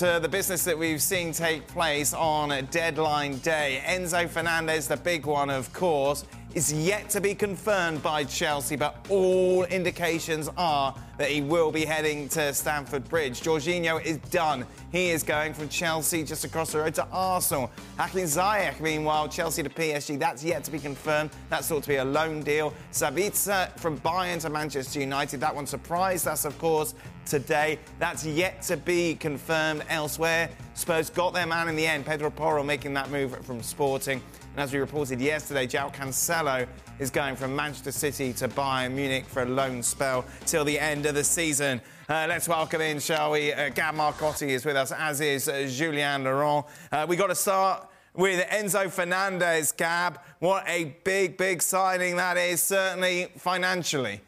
to the business that we've seen take place on deadline day. Enzo Fernandez, the big one, of course, is yet to be confirmed by Chelsea, but all indications are that he will be heading to Stamford Bridge. Jorginho is done. He is going from Chelsea just across the road to Arsenal. Hakim Ziyech, meanwhile, Chelsea to PSG, that's yet to be confirmed. That's thought to be a loan deal. Sabitzer from Bayern to Manchester United, that one surprised us, of course, today. That's yet to be confirmed elsewhere. Spurs got their man in the end, Pedro Porro making that move from Sporting. And as we reported yesterday, João Cancelo is going from Manchester City to Bayern Munich for a loan spell till the end of the season. Uh, let's welcome in, shall we? Uh, Gab Marcotti is with us, as is uh, Laurens. Uh, we got to start with Enzo Fernandez, Gab. What a big, big signing that is, certainly financially.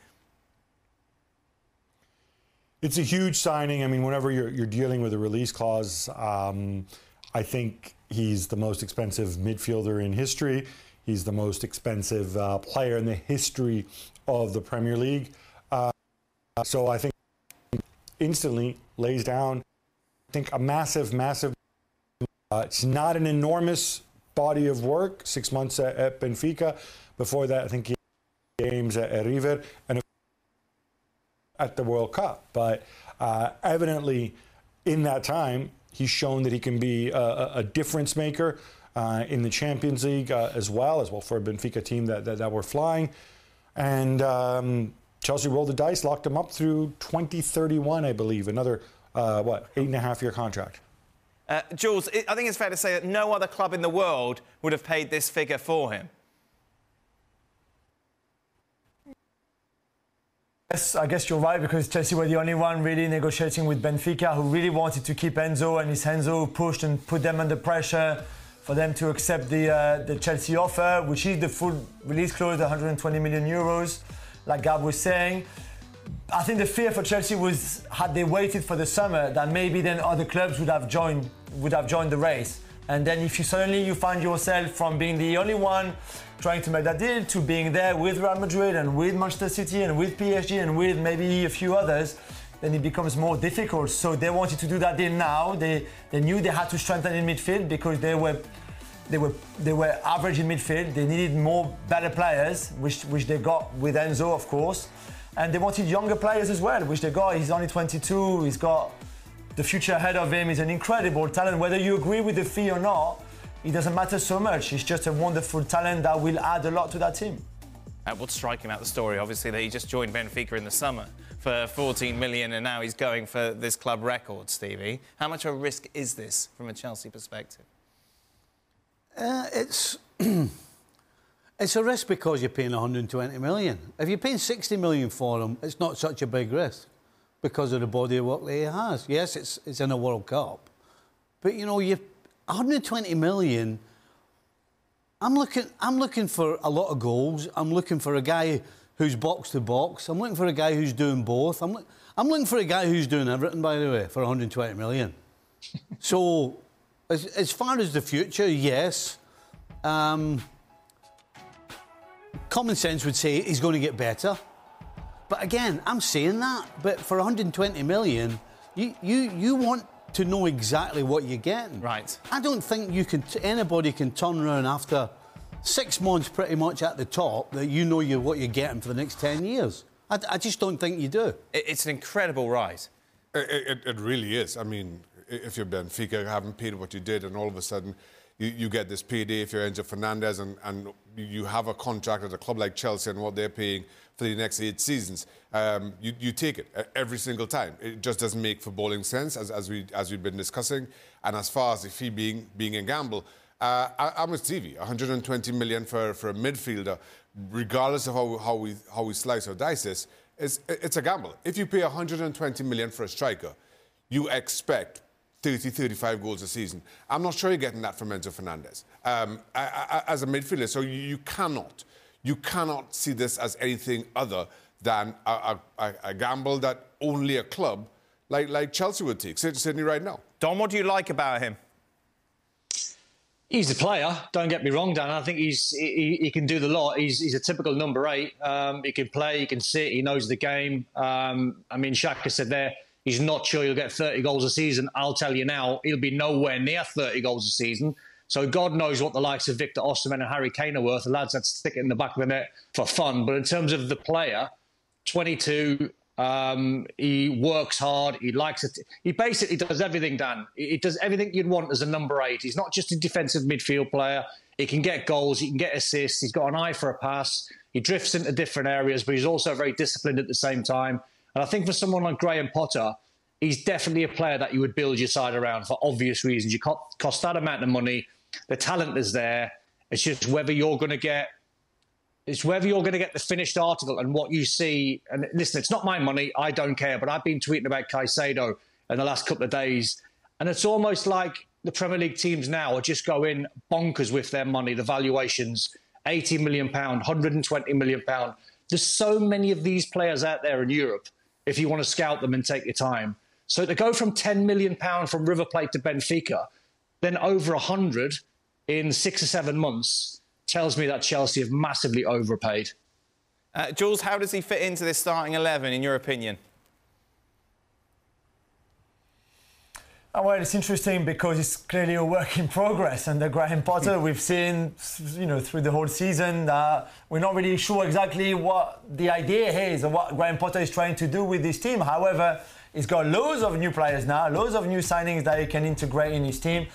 It's a huge signing. I mean, whenever you're, you're dealing with a release clause, um, I think he's the most expensive midfielder in history. He's the most expensive uh, player in the history of the Premier League. Uh, so I think instantly lays down, I think, a massive, massive. Uh, it's not an enormous body of work. Six months at, at Benfica. Before that, I think he games at, at River and at the World Cup. But uh, evidently, in that time, he's shown that he can be a, a difference maker uh, in the Champions League uh, as well, as well for a Benfica team that, that, that were flying. And um, Chelsea rolled the dice, locked him up through 2031, I believe. Another, uh, what, eight and a half year contract. Uh, Jules, I think it's fair to say that no other club in the world would have paid this figure for him. Yes, I guess you're right because Chelsea were the only one really negotiating with Benfica who really wanted to keep Enzo and his Enzo pushed and put them under pressure for them to accept the uh, the Chelsea offer, which is the full release clause, 120 million euros, like Gab was saying. I think the fear for Chelsea was had they waited for the summer that maybe then other clubs would have joined would have joined the race. And then if you suddenly you find yourself from being the only one trying to make that deal to being there with Real Madrid and with Manchester City and with PSG and with maybe a few others, then it becomes more difficult. So they wanted to do that deal now. They they knew they had to strengthen in midfield because they were they were they were average in midfield. They needed more better players, which which they got with Enzo, of course. And they wanted younger players as well, which they got. He's only 22. He's got the future ahead of him. is an incredible talent. Whether you agree with the fee or not, it doesn't matter so much. He's just a wonderful talent that will add a lot to that team. Uh, what's striking about the story, obviously, that he just joined Benfica in the summer for 14 million and now he's going for this club record, Stevie. How much of a risk is this from a Chelsea perspective? Uh, it's it's a risk because you're paying 120 million. If you're paying 60 million for him, it's not such a big risk because of the body of work that he has. Yes, it's it's in a World Cup, but you know you 120 million. I'm looking. I'm looking for a lot of goals. I'm looking for a guy who's box to box. I'm looking for a guy who's doing both. I'm, I'm looking for a guy who's doing everything. By the way, for 120 million. so, as, as far as the future, yes. Um, common sense would say he's going to get better. But again, I'm saying that. But for 120 million, you, you, you want to know exactly what you're getting. Right. I don't think you can. Anybody can turn around after six months, pretty much at the top, that you know you what you're getting for the next ten years. I, I just don't think you do. It's an incredible rise. It, it, it, really is. I mean, if you're Benfica, haven't paid what you did, and all of a sudden you, you get this payday if you're Enzo Fernandez, and, and you have a contract at a club like Chelsea and what they're paying for the next eight seasons, um, you, you, take it every single time. It just doesn't make footballing sense, as, as, we, as we've been discussing. And as far as the fee being, being a gamble, uh, I, am with Stevie. 120 million for, for a midfielder, regardless of how, how, we, how we slice or dice this, it's, it's a gamble. If you pay 120 million for a striker, you expect 30, 35 goals a season. I'm not sure you're getting that from Enzo Fernandez um, as a midfielder. So you cannot you cannot see this as anything other than a, a, a gamble that only a club like, like Chelsea would take. Sydney right now. Don, what do you like about him? He's a player. Don't get me wrong, Dan. I think he's he, he can do the lot. He's, he's a typical number eight. Um, he can play. He can sit. He knows the game. Um, I mean, Shaka said there He's not sure he'll get 30 goals a season. I'll tell you now, he'll be nowhere near 30 goals a season. So God knows what the likes of Victor Osimhen and Harry Kane are worth. The lads that stick it in the back of the net for fun. But in terms of the player, 22, um, he works hard. He likes it. He basically does everything, Dan. He does everything you'd want as a number eight. He's not just a defensive midfield player. He can get goals. He can get assists. He's got an eye for a pass. He drifts into different areas, but he's also very disciplined at the same time. And I think for someone like Graham Potter, he's definitely a player that you would build your side around for obvious reasons. You cost that amount of money. The talent is there. It's just whether you're going to get it's whether you're going to get the finished article and what you see. And listen, it's not my money. I don't care. But I've been tweeting about Caicedo in the last couple of days. And it's almost like the Premier League teams now are just going bonkers with their money, the valuations 80 million pound, 120 million pound. There's so many of these players out there in Europe if you want to scout them and take your time. So to go from 10 million pound from River Plate to Benfica, then over 100 in 6 or 7 months tells me that Chelsea have massively overpaid. Uh, Jules, how does he fit into this starting 11 in your opinion? Oh, well, it's interesting because it's clearly a work in progress. And the Graham Potter we've seen, you know, through the whole season, uh, we're not really sure exactly what the idea is and what Graham Potter is trying to do with this team. However, he's got loads of new players now, loads of new signings that he can integrate in his team.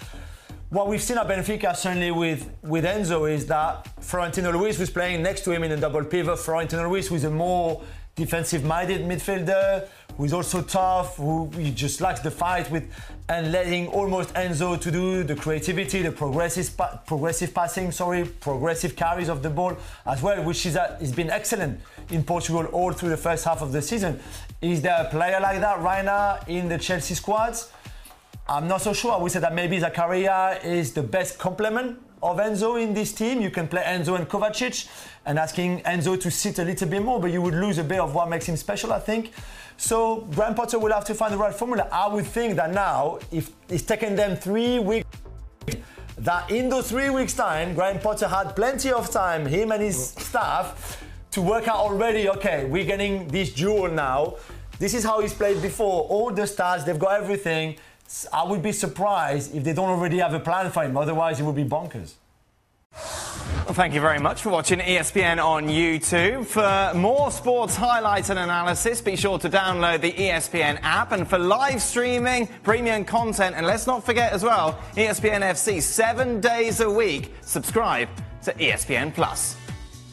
What we've seen at Benfica, certainly with, with Enzo, is that Florentino Luis was playing next to him in a double pivot. Florentino Luis was a more defensive-minded midfielder who is also tough, who just likes the fight with, and letting almost Enzo to do the creativity, the progressive progressive passing, sorry, progressive carries of the ball as well, which is a, has been excellent in Portugal all through the first half of the season. Is there a player like that right now in the Chelsea squads? I'm not so sure. I would say that maybe Zakaria is the best complement of Enzo in this team. You can play Enzo and Kovacic and asking Enzo to sit a little bit more, but you would lose a bit of what makes him special, I think. So Graham Potter will have to find the right formula. I would think that now, if it's taken them three weeks, that in those three weeks' time, Graham Potter had plenty of time, him and his staff, to work out already, okay, we're getting this duel now. This is how he's played before. All the stars, they've got everything. I would be surprised if they don't already have a plan for him. Otherwise, it would be bonkers. Well, thank you very much for watching ESPN on YouTube. For more sports highlights and analysis, be sure to download the ESPN app. And for live streaming, premium content, and let's not forget as well, ESPN FC seven days a week. Subscribe to ESPN Plus.